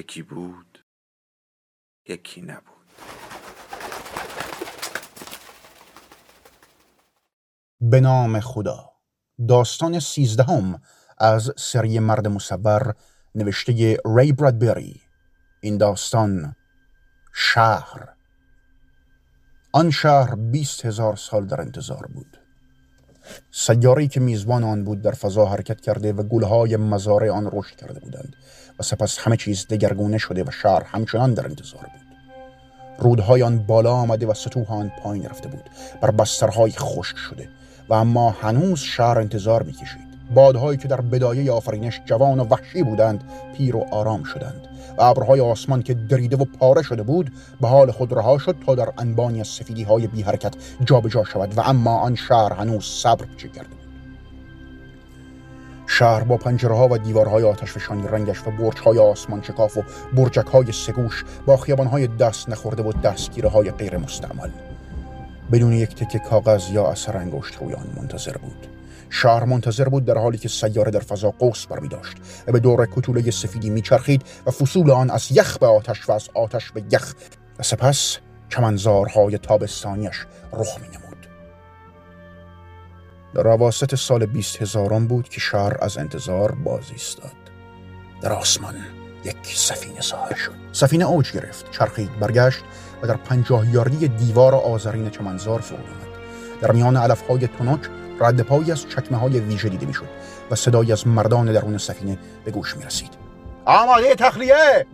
یکی بود یکی نبود. به نام خدا. داستان سیزدهم از سری مرد مصور نوشته ری برادبری. این داستان شهر. آن شهر بیست هزار سال در انتظار بود. سیاری که میزبان آن بود در فضا حرکت کرده و گلهای مزارع آن رشد کرده بودند و سپس همه چیز دگرگونه شده و شهر همچنان در انتظار بود. رودهای آن بالا آمده و سطوح آن پایین رفته بود. بر بسترهای خشک شده و اما هنوز شهر انتظار می‌کشید. بادهایی که در بدایه آفرینش جوان و وحشی بودند پیر و آرام شدند. و ابرهای آسمان که دریده و پاره شده بود به حال خود رها شد تا در انبانی از سفیدی های بی حرکت جابجا شود و اما آن شهر هنوز صبر پیشه کرده بود شهر با پنجره ها و دیوارهای آتش فشانی رنگش و برج های آسمان شکاف و برجک های سگوش با خیابان های دست نخورده و دستگیره های غیر مستعمل بدون یک تکه کاغذ یا اثر انگشت روی آن منتظر بود. شهر منتظر بود در حالی که سیاره در فضا قوس برمی داشت و به دور کتوله سفیدی میچرخید و فصول آن از یخ به آتش و از آتش به یخ و سپس چمنزارهای تابستانیش رخ می نمود. در عواست سال بیست هزاران بود که شهر از انتظار باز ایستاد. در آسمان یک سفینه ظاهر شد. سفینه اوج گرفت چرخید برگشت و در پنجاه یاردی دیوار آذرین چمنزار فرود آمد. در میان علفهای تنک رد پایی از چکمه های ویژه دیده می‌شد و صدایی از مردان درون سفینه به گوش می رسید آماده تخلیه!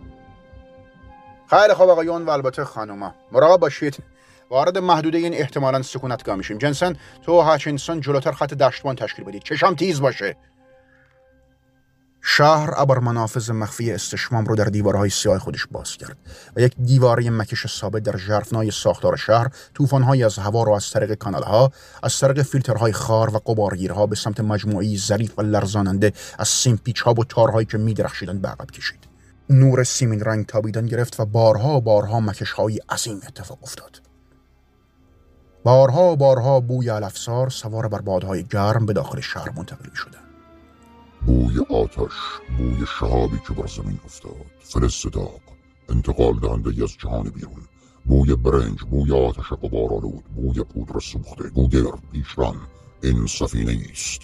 خیلی خوب آقایون و البته خانوما. مراقب باشید. وارد محدوده این احتمالا سکونتگاه میشیم. جنسن تو هاچینسون جلوتر خط دشتوان تشکیل بدید. چشم تیز باشه. شهر ابر منافذ مخفی استشمام رو در دیوارهای سیاه خودش باز کرد و یک دیواره مکش ثابت در ژرفنای ساختار شهر طوفانهایی از هوا رو از طریق کانالها از طریق فیلترهای خار و قبارگیرها به سمت مجموعی ظریف و لرزاننده از سیم ها و تارهایی که میدرخشیدند به عقب کشید. نور سیمین رنگ تابیدن گرفت و بارها بارها مکشهایی عظیم اتفاق افتاد. بارها بارها بوی الافسار سوار بر بادهای گرم به داخل شهر منتقل شدند بوی آتش بوی شهابی که بر زمین افتاد. فرستداق انتقال دهنده از جهان بیرون. بوی برنج بوی آتش قبارالود بوی پودر سوخته گوگر پیشران این سفینه است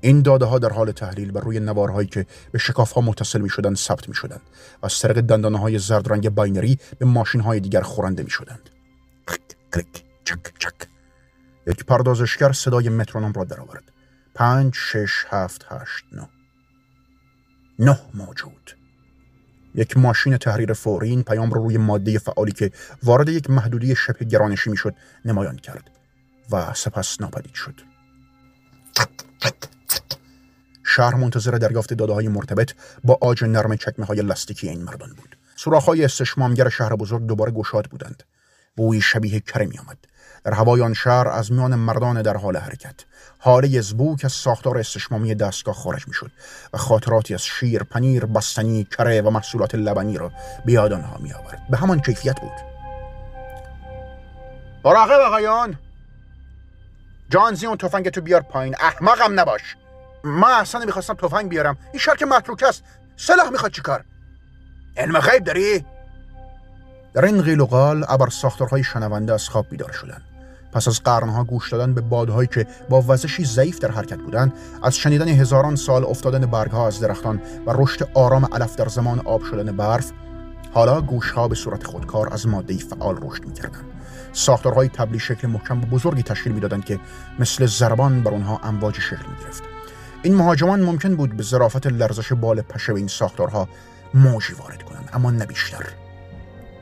این داده ها در حال تحلیل بر روی نوارهایی که به شکاف ها متصل می شدند ثبت می شدند و از طریق دندانه های زرد رنگ باینری به ماشین های دیگر خورنده می شدند کلیک کلیک چک چک. یک پردازشگر صدای مترونوم را درآورد. پنج شش هفت هشت نه. نه موجود. یک ماشین تحریر فوری این پیام رو روی ماده فعالی که وارد یک محدوده شبه گرانشی می‌شد نمایان کرد و سپس ناپدید شد. شهر منتظر دریافت داده های مرتبط با آج نرم چکمه های لستیکی این مردان بود. سوراخ های استشمامگر شهر بزرگ دوباره گشاد بودند. بوی شبیه کره می آمد در هوای آن شهر از میان مردان در حال حرکت. حاله زبوک از ساختار استشمامی دستگاه خارج می‌شد و خاطراتی از شیر، پنیر، بستنی، کره و محصولات لبنی را به یاد آنها می آورد. به همان کیفیت بود. مراقب آقایان! جانزی اون تفنگ تو بیار پایین. احمقم نباش! ما اصلا نمی‌خواستم تفنگ بیارم. این شهر که متروک است. سلاح می‌خواد چیکار علم غیب داری؟ در این قیل و قال ابر ساختارهای شنونده از خواب بیدار شدند. پس از قرنها گوش دادن به بادهایی که با وزشی ضعیف در حرکت بودند از شنیدن هزاران سال افتادن برگها از درختان و رشد آرام علف در زمان آب شدن برف حالا گوشها به صورت خودکار از ماده فعال رشد می‌کردند. ساختارهای تبلی شکل محکم و بزرگی تشکیل می‌دادند که مثل زربان بر آنها امواج شکل می‌گرفت. این مهاجمان ممکن بود به ظرافت لرزش بال پشه این ساختارها موجی وارد کنند اما نه بیشتر.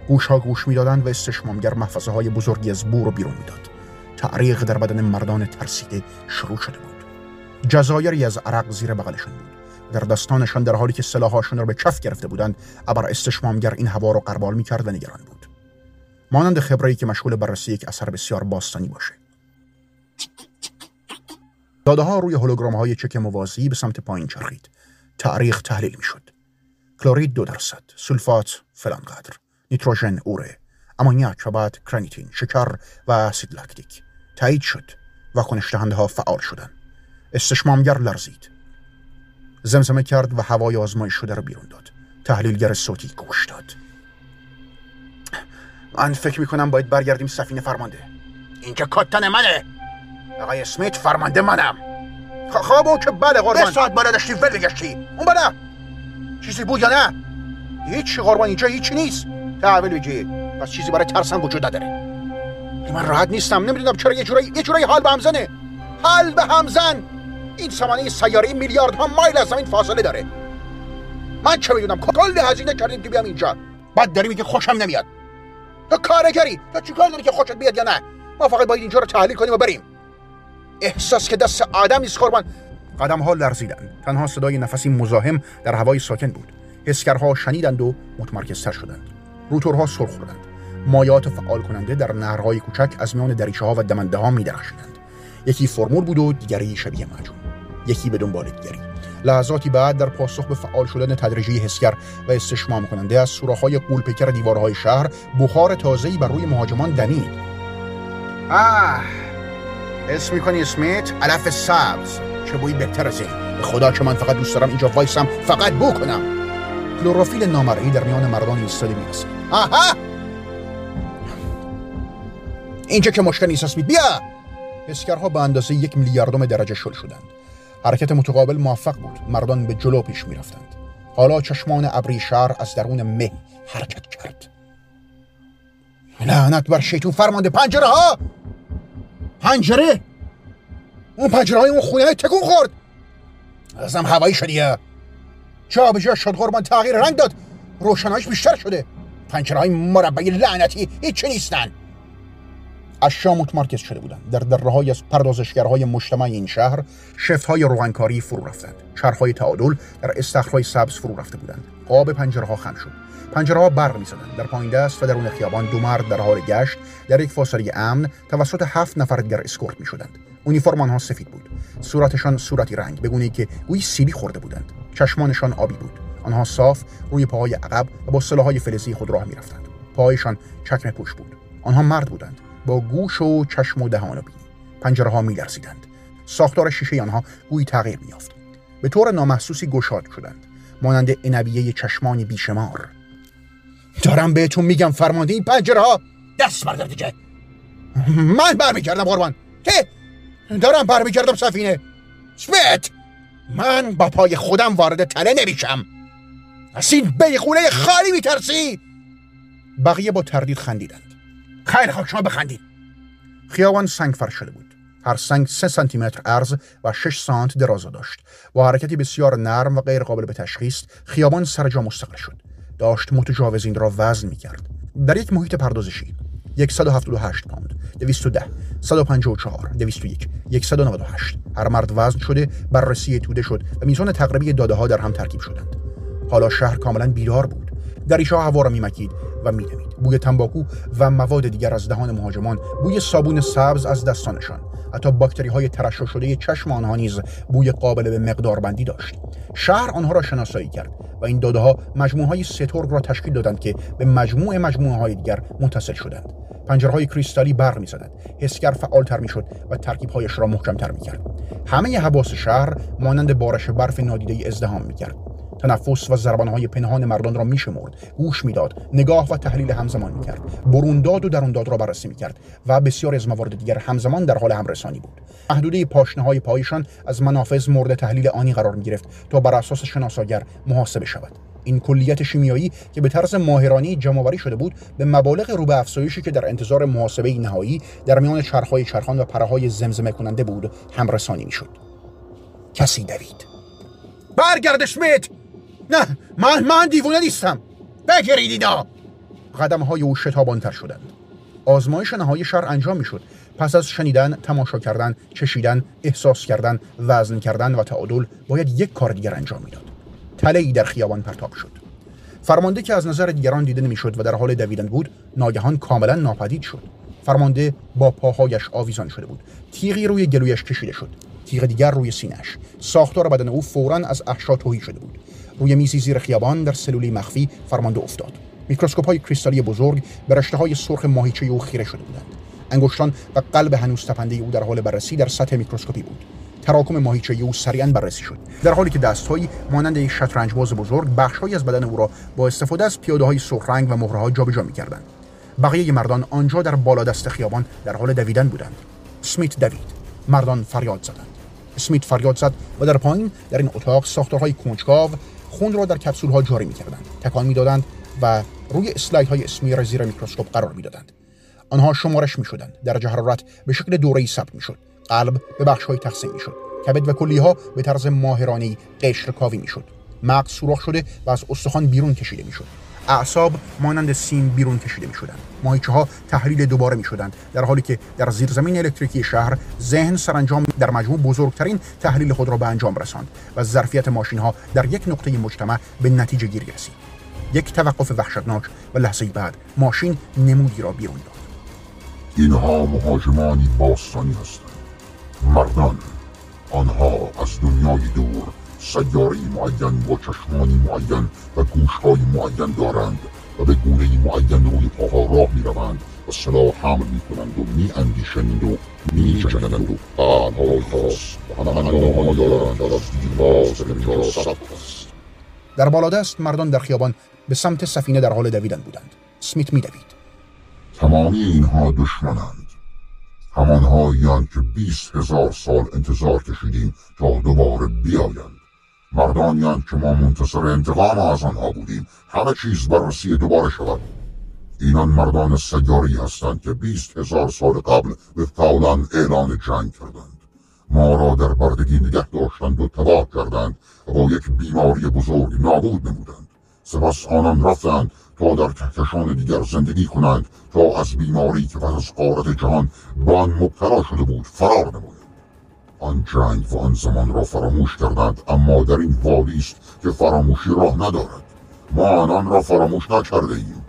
گوشها گوش می‌دادند و استشمامگر محفظه های بزرگی از بور رو بیرون می‌داد. تعریق در بدن مردان ترسیده شروع شده بود. جزایری از عرق زیر بغلشان بود. در دستانشان در حالی که سلاحاشون را به کف گرفته بودند ابر استشمامگر این هوا را قربال می‌کرد و نگران بود. مانند خبری که مشغول بررسی یک اثر بسیار باستانی باشه. داده ها روی هولوگرام های چک موازی به سمت پایین چرخید. تاریخ تحلیل می‌شد. کلورید دو درصد سولفات فلان قدر نیتروژن اوره. امونیاک و بعد کرانیتین شکر و اسید لاکتیک تایید شد و دهنده ها فعال شدند استشمامگر لرزید. زمزمه کرد و هوای آزمایش شده را بیرون داد. تحلیلگر صوتی گوش داد. من فکر می‌کنم باید برگردیم سفینه فرمانده. اینجا کتن منه. آقای اسمیت فرمانده منم. خواب اون که بله قربان. ساعت بالا داشتی ول بگشتی. اون بله چیزی بود یا نه؟ هیچ قربان اینجا هیچی نیست. تحویل بگی پس چیزی برای ترسم وجود نداره. من راحت نیستم. نمی‌دونم چرا یه جورایی یه جورایی حال به همزنه حال به همزن این سامانه سیاره میلیاردها مایل از زمین فاصله داره. من چه می‌دونم؟ کل هزینه کردیم که بیام اینجا. بعد داری میگه خوشم نمیاد. تو کارگری. تو چیکار داری که خوشت بیاد یا نه؟ ما فقط باید اینجا رو تحلیل کنیم و بریم. احساس که دست آدم نیست قربان. قدم ها لرزیدند. تنها صدای نفسی مزاحم در هوای ساکن بود. حسگرها شنیدند و متمرکزتر شدند. روتورها سرخ شدند مایات فعال کننده در نهرهای کوچک از میان دریچه ها و دمنده ها می یکی فرمول بود و دیگری شبیه مجون یکی به دنبال دیگری. لحظاتی بعد در پاسخ به فعال شدن تدریجی حسگر و استشمام کننده از سوراخ‌های قولپیکر دیوارهای شهر بخار تازه‌ای بر روی مهاجمان دمید. آه اسم می‌کنی اسمیت؟ علف سبز. چه بویی بهتر از این. به خدا که من فقط دوست دارم اینجا وایسم فقط بو کنم کلوروفیل نامرئی در میان مردان ایستاده می‌رسید آها اینجا که مشکل نیست اسمیت. بیا! حسگرها به اندازه یک میلیاردم درجه شل شدند. حرکت متقابل موفق بود. مردان به جلو پیش می‌رفتند. حالا چشمان ابری شهر از درون مه حرکت کرد. لعنت بر شیطون فرمانده. پنجره ها! پنجره! اون پنجره های اون خونه تکون خورد! ازم هوایی شدیه جا به جا شد قربان تغییر رنگ داد. روشنایش بیشتر شده. پنجره های مربعی لعنتی هیچ نیستن. اشیا متمرکز شده بودند در دره از پردازشگرهای مجتمع این شهر شفت های روغنکاری فرو رفتند. چرخهای تعادل در استخرهای سبز فرو رفته بودند. قاب پنجره ها خم شد. پنجره ها برق می‌زدند. در پایین دست و درون خیابان دو مرد در حال گشت در یک فاصله امن توسط هفت نفر دیگر اسکورت می شدند اونیفرم آنها سفید بود. صورتشان صورتی رنگ بگونه که گویی سیلی خورده بودند. چشمانشان آبی بود. آنها صاف روی پاهای عقب و با سلاحهای فلزی خود راه می‌رفتند. پاهایشان چکمه پوش بود. آنها مرد بودند. با گوش و چشم و دهان و بینی. پنجره ها میلرزیدند. ساختار شیشه آنها گویی تغییر میافت به طور نامحسوسی گشاد شدند. مانند انبیه چشمانی بیشمار. دارم بهتون میگم فرمانده این پنجره ها دست بردار دیگه من برمیگردم قربان. که دارم برمیگردم سفینه. سمیت من با پای خودم وارد تله نمیشم. از این بیخونه خالی میترسی. بقیه با تردید خندیدند. خیلی خوب شما بخندید. خیابان سنگ فرش شده بود. هر سنگ سه سانتی متر عرض و 6 سانت درازا داشت. با حرکتی بسیار نرم و غیر قابل به تشخیص خیابان سر جا مستقل شد. داشت متجاوزین را وزن می کرد در یک محیط پردازشی 178 پوند 210 154 201 198 هر مرد وزن شده بررسی توده شد و میزان تقریبی داده ها در هم ترکیب شدند. حالا شهر کاملا بیدار بود. دریچه هوا را میمکید و میدمید بوی تنباکو و مواد دیگر از دهان مهاجمان بوی صابون سبز از دستانشان. حتی باکتری های ترشح شده چشم آنها نیز بوی قابل به مقدار بندی داشت. شهر آنها را شناسایی کرد و این داده ها مجموعه های سترگ را تشکیل دادند که به مجموع مجموعه های دیگر متصل شدند. پنجره های کریستالی برق می زدند حسگر فعالتر می شد و ترکیب هایش را محکمتر می کرد همه حواس شهر مانند بارش برف نادیده ازدهام می کرد تنفس و ضربانهای پنهان مردان را میشمرد گوش می‌داد نگاه و تحلیل همزمان می‌کرد داد و داد را بررسی می‌کرد و بسیار از موارد دیگر همزمان در حال همرسانی بود. محدوده پاشنه های پایشان از منافذ مورد تحلیل آنی قرار می‌گرفت تا بر اساس شناساگر محاسبه شود. این کلیت شیمیایی که به طرز ماهرانی جمعآوری شده بود به مبالغ رو به افزایشی که در انتظار محاسبه نهایی در میان چرخهای چرخان و پرهای زمزمه کننده بود همرسانی می‌شد. کسی دوید. برگرد شمیت نه من من دیوونه نیستم. بگیرید اینا قدم های او شتابانتر شدند. آزمایش نهایی شهر انجام می‌شد. پس از شنیدن تماشا کردن چشیدن احساس کردن وزن کردن و تعادل باید یک کار دیگر انجام می‌داد. تله ای در خیابان پرتاب شد. فرمانده که از نظر دیگران دیده نمی‌شد و در حال دویدن بود ناگهان کاملا ناپدید شد. فرمانده با پاهایش آویزان شده بود. تیغی روی گلویش کشیده شد. تیغ دیگر روی سینش ساختار بدن او فورا از احشا تهی شده بود. روی میزی زیر خیابان در سلولی مخفی فرمانده افتاد. میکروسکوپ های کریستالی بزرگ به رشته های سرخ ماهیچه او خیره شده بودند. انگشتان و قلب هنوز تپنده او در حال بررسی در سطح میکروسکوپی بود. تراکم ماهیچه او سریعا بررسی شد. در حالی که دستهایی مانند یک شطرنج باز بزرگ بخشهایی از بدن او را با استفاده از پیاده های سرخ رنگ و مهره ها جابجا می‌کردند. بقیه مردان آنجا در بالا دست خیابان در حال دویدن بودند. سمیت دوید. مردان فریاد زدند. اسمیت فریاد زد و در پایین در این اتاق ساختارهای کنجکاو خون را در کپسول ها جاری می‌کردند. تکان می‌دادند و روی اسلاید های اسمی زیر میکروسکوپ قرار می‌دادند. آنها شمارش می‌شدند. درجه حرارت به شکل دوره ای ثبت می‌شد. قلب به بخش های تقسیم می‌شد. کبد و کلیه ها به طرز ماهرانه قشر کاوی می‌شد. مغز سوراخ شده و از استخوان بیرون کشیده می‌شد. اعصاب مانند سیم بیرون کشیده می شدند ماهیچه ها تحلیل دوباره می شدند در حالی که در زیرزمین الکتریکی شهر ذهن سرانجام در مجموع بزرگترین تحلیل خود را به انجام رساند و ظرفیت ماشین ها در یک نقطه مجتمع به نتیجه گیری رسید. یک توقف وحشتناک و لحظه بعد ماشین نمودی را بیرون داد. اینها مهاجمانی باستانی هستند. مردان آنها از دنیای دور سیاره معین با چشمانی معین و گوشهای معین دارند. و به گونه معین روی پاها راه می روند و سلاح حمل می کنند و می اندیشند و می جنگند و قلبهای خاص و همه دارند از دیرباز است. در بالادست مردان در خیابان به سمت سفینه در حال دویدن بودند. سمیت می دوید تمامی اینها دشمنند. همانهایی که بیست هزار سال انتظار کشیدیم تا دوباره بیایند. مردانی که ما منتصر انتقام از آنها بودیم همه چیز بررسی دوباره شود. اینان مردان سیاری هستند که بیست هزار سال قبل به فعلا اعلان جنگ کردند. ما را در بردگی نگه داشتند و تباه کردند و یک بیماری بزرگ نابود نمودند. سپس آنان رفتند تا در کهکشان دیگر زندگی کنند تا از بیماری که پس از قارت جهان به آن مبتلا شده بود فرار نمود آن جنگ و آن زمان را فراموش کردند اما در این وادی است که فراموشی راه ندارد. ما آنان را فراموش نکرده ایم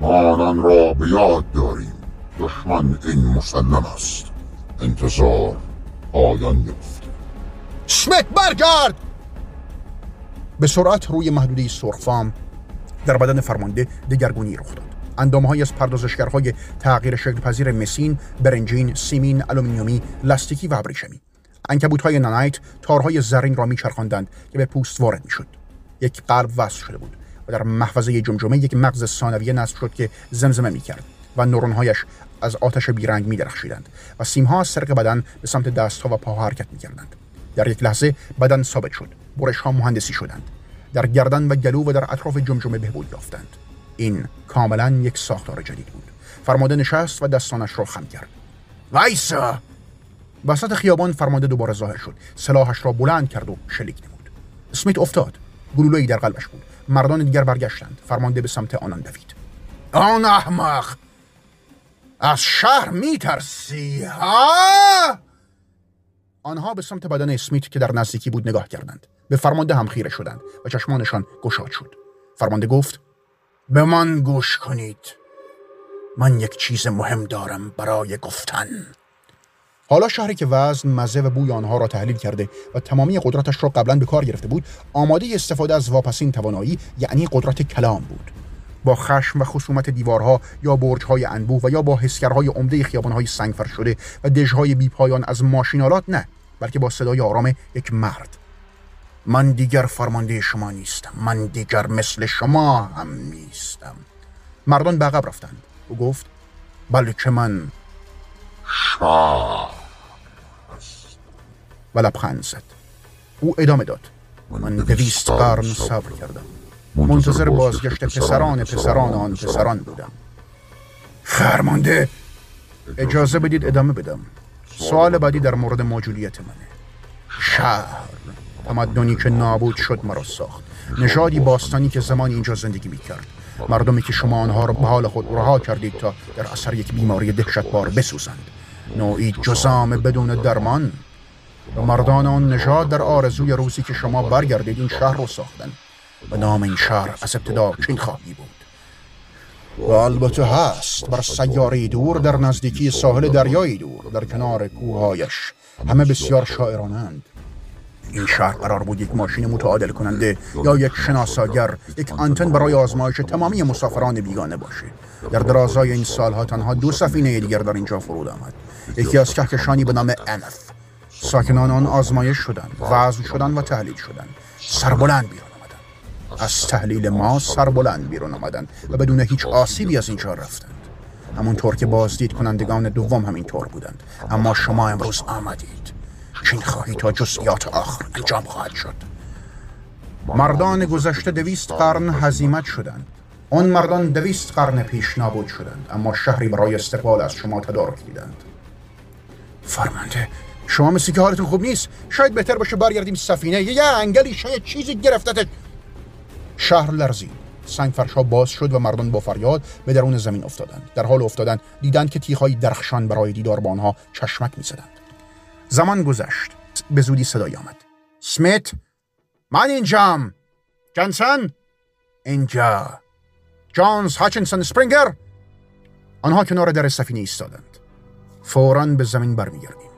ما آنان را به یاد داریم. دشمن این مسلم است. انتظار آیان یافت. سمیت برگرد! به سرعت روی محدوده سرخفام در بدن فرمانده دگرگونی رخ داد. اندامهایی از پردازشگرهای تغییر شکل پذیر مسین، برنجین، سیمین، آلومینیومی، لاستیکی و ابریشمی عنکبوت های nanite تارهای زرین را میچرخاندند که به پوست وارد می‌شد. یک قلب وصل شده بود و در محفظه جمجمه یک مغز ثانویه نصب شد که زمزمه می‌کرد و نورونهایش از آتش بیرنگ میدرخشیدند و سیمها از سرق بدن به سمت دستها و پاها حرکت می‌کردند. در یک لحظه بدن ثابت شد. برش ها مهندسی شدند. در گردن و گلو و در اطراف جمجمه بهبود یافتند. این کاملا یک ساختار جدید بود. فرماده نشست و دستانش را خم کرد. وایسا! وسط خیابان فرمانده دوباره ظاهر شد. سلاحش را بلند کرد و شلیک نمود. اسمیت افتاد. گلوله‌ای در قلبش بود. مردان دیگر برگشتند. فرمانده به سمت آنان دوید. آن احمق! از شهر میترسی ها؟ آنها به سمت بدن اسمیت که در نزدیکی بود نگاه کردند. به فرمانده هم خیره شدند و چشمانشان گشاد شد. فرمانده گفت به من گوش کنید. من یک چیز مهم دارم برای گفتن. حالا شهری که وزن مزه و بوی آنها را تحلیل کرده و تمامی قدرتش را قبلا به کار گرفته بود آماده استفاده از واپسین توانایی یعنی قدرت کلام بود. با خشم و خصومت دیوارها یا برجهای انبوه و یا با حسگرهای عمده خیابانهای سنگفر شده و دژهای بیپایان از ماشینالات نه بلکه با صدای آرام یک مرد. من دیگر فرمانده شما نیستم. من دیگر مثل شما هم نیستم. مردان به عقب رفتند. او گفت بلکه من شاه. و لبخند زد. او ادامه داد. من دویست قرن صبر کردم. منتظر بازگشت پسران پسران آن پسران بودم. فرمانده اجازه بدید ادامه بدم. سوال بعدی در مورد موجودیت منه. شهر تمدنی که نابود شد مرا ساخت. نژادی باستانی که زمان اینجا زندگی می‌کرد. مردمی که شما آنها را به حال خود رها کردید تا در اثر یک بیماری دهشتبار بسوزند. نوعی جزام بدون درمان. و مردان آن نژاد در آرزوی روزی که شما برگردید این شهر رو ساختند و نام این شهر از ابتدا چین خواهی بود. و البته هست. بر سیاره دور در نزدیکی ساحل دریایی دور در کنار کوههایش. همه بسیار شاعرانند. این شهر قرار بود یک ماشین متعادل کننده یا یک شناساگر یک آنتن برای آزمایش تمامی مسافران بیگانه باشه. در درازای این سالها تنها دو سفینه دیگر در اینجا فرود آمد. یکی از کهکشانی به نام انف ساکنان آن آزمایش شدند وضع شدند و تحلیل شدند. سربلند بیرون آمدند. از تحلیل ما سربلند بیرون آمدند و بدون هیچ آسیبی از اینجا رفتند. همونطور که بازدید کنندگان دوم همینطور بودند. اما شما امروز آمدید. چین خواهی تا جزئیات آخر انجام خواهد شد. مردان گذشته دویست قرن هزیمت شدند. آن مردان دویست قرن پیش نابود شدند. اما شهری برای استقبال از شما تدارک دیدند. فرمانده شما مثل که حالتون خوب نیست شاید بهتر باشه برگردیم سفینه. یه انگلی شاید چیزی گرفتتش. شهر لرزید. سنگ فرشا باز شد و مردان با فریاد به درون زمین افتادند. در حال افتادن دیدند که تیغهای درخشان برای دیدار با آنها چشمک می‌زدند. زمان گذشت. به زودی صدای آمد. سمیت من اینجام. جانسن. اینجا. جانز هاچنسون سپرینگر. آنها کنار در سفینه ایستادند. فورا به زمین برمیگردیم.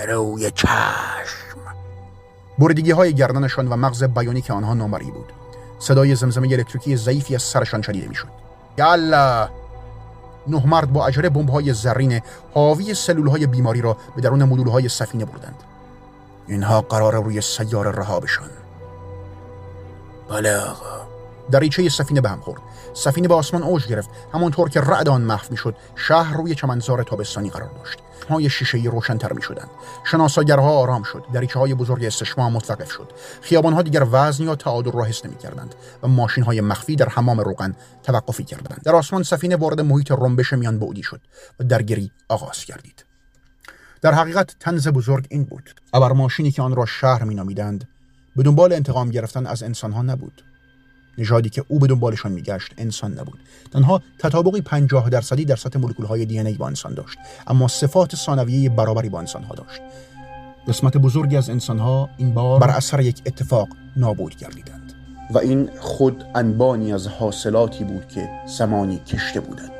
به روی چشم. بریدگی های گردنشان و مغز بیونیک آنها نامری بود. صدای زمزمه الکتریکی ضعیفی از سرشان شنیده می‌شد. یالا نه مرد با اجره بمب های زرین حاوی سلول های بیماری را به درون مدول های سفینه بردند. اینها قرار روی سیاره رها بشن بله آقا. دریچه سفینه به هم خورد. سفینه به آسمان اوج گرفت. همانطور که رعد آن محو می‌شد شهر روی چمنزار تابستانی قرار داشت. های شیشه روشنتر می شدند شناساگرها آرام شد. دریچه های بزرگ استشمام متوقف شد. خیابان ها دیگر وزن یا تعادل را حس نمی کردند و ماشین های مخفی در حمام روغن توقفی کردند. در آسمان سفینه وارد محیط رنبش میان بعدی شد و درگیری آغاز کردید در حقیقت تنز بزرگ این بود. ابر ماشینی که آن را شهر مینامیدند به دنبال انتقام گرفتن از انسانها نبود. نژادی که او به دنبالشان میگشت انسان نبود. تنها تطابقی پنجاه درصدی در سطح مولکول های دی ای با انسان داشت اما صفات ثانویه برابری با انسان ها داشت. قسمت بزرگی از انسان ها این بار بر اثر یک اتفاق نابود گردیدند. و این خود انبانی از حاصلاتی بود که زمانی کشته بودند.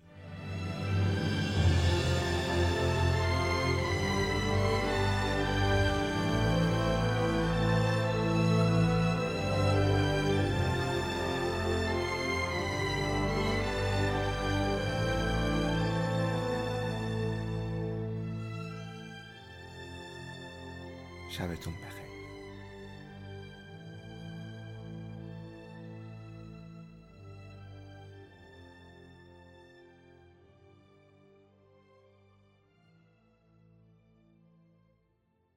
شبتون بخیر.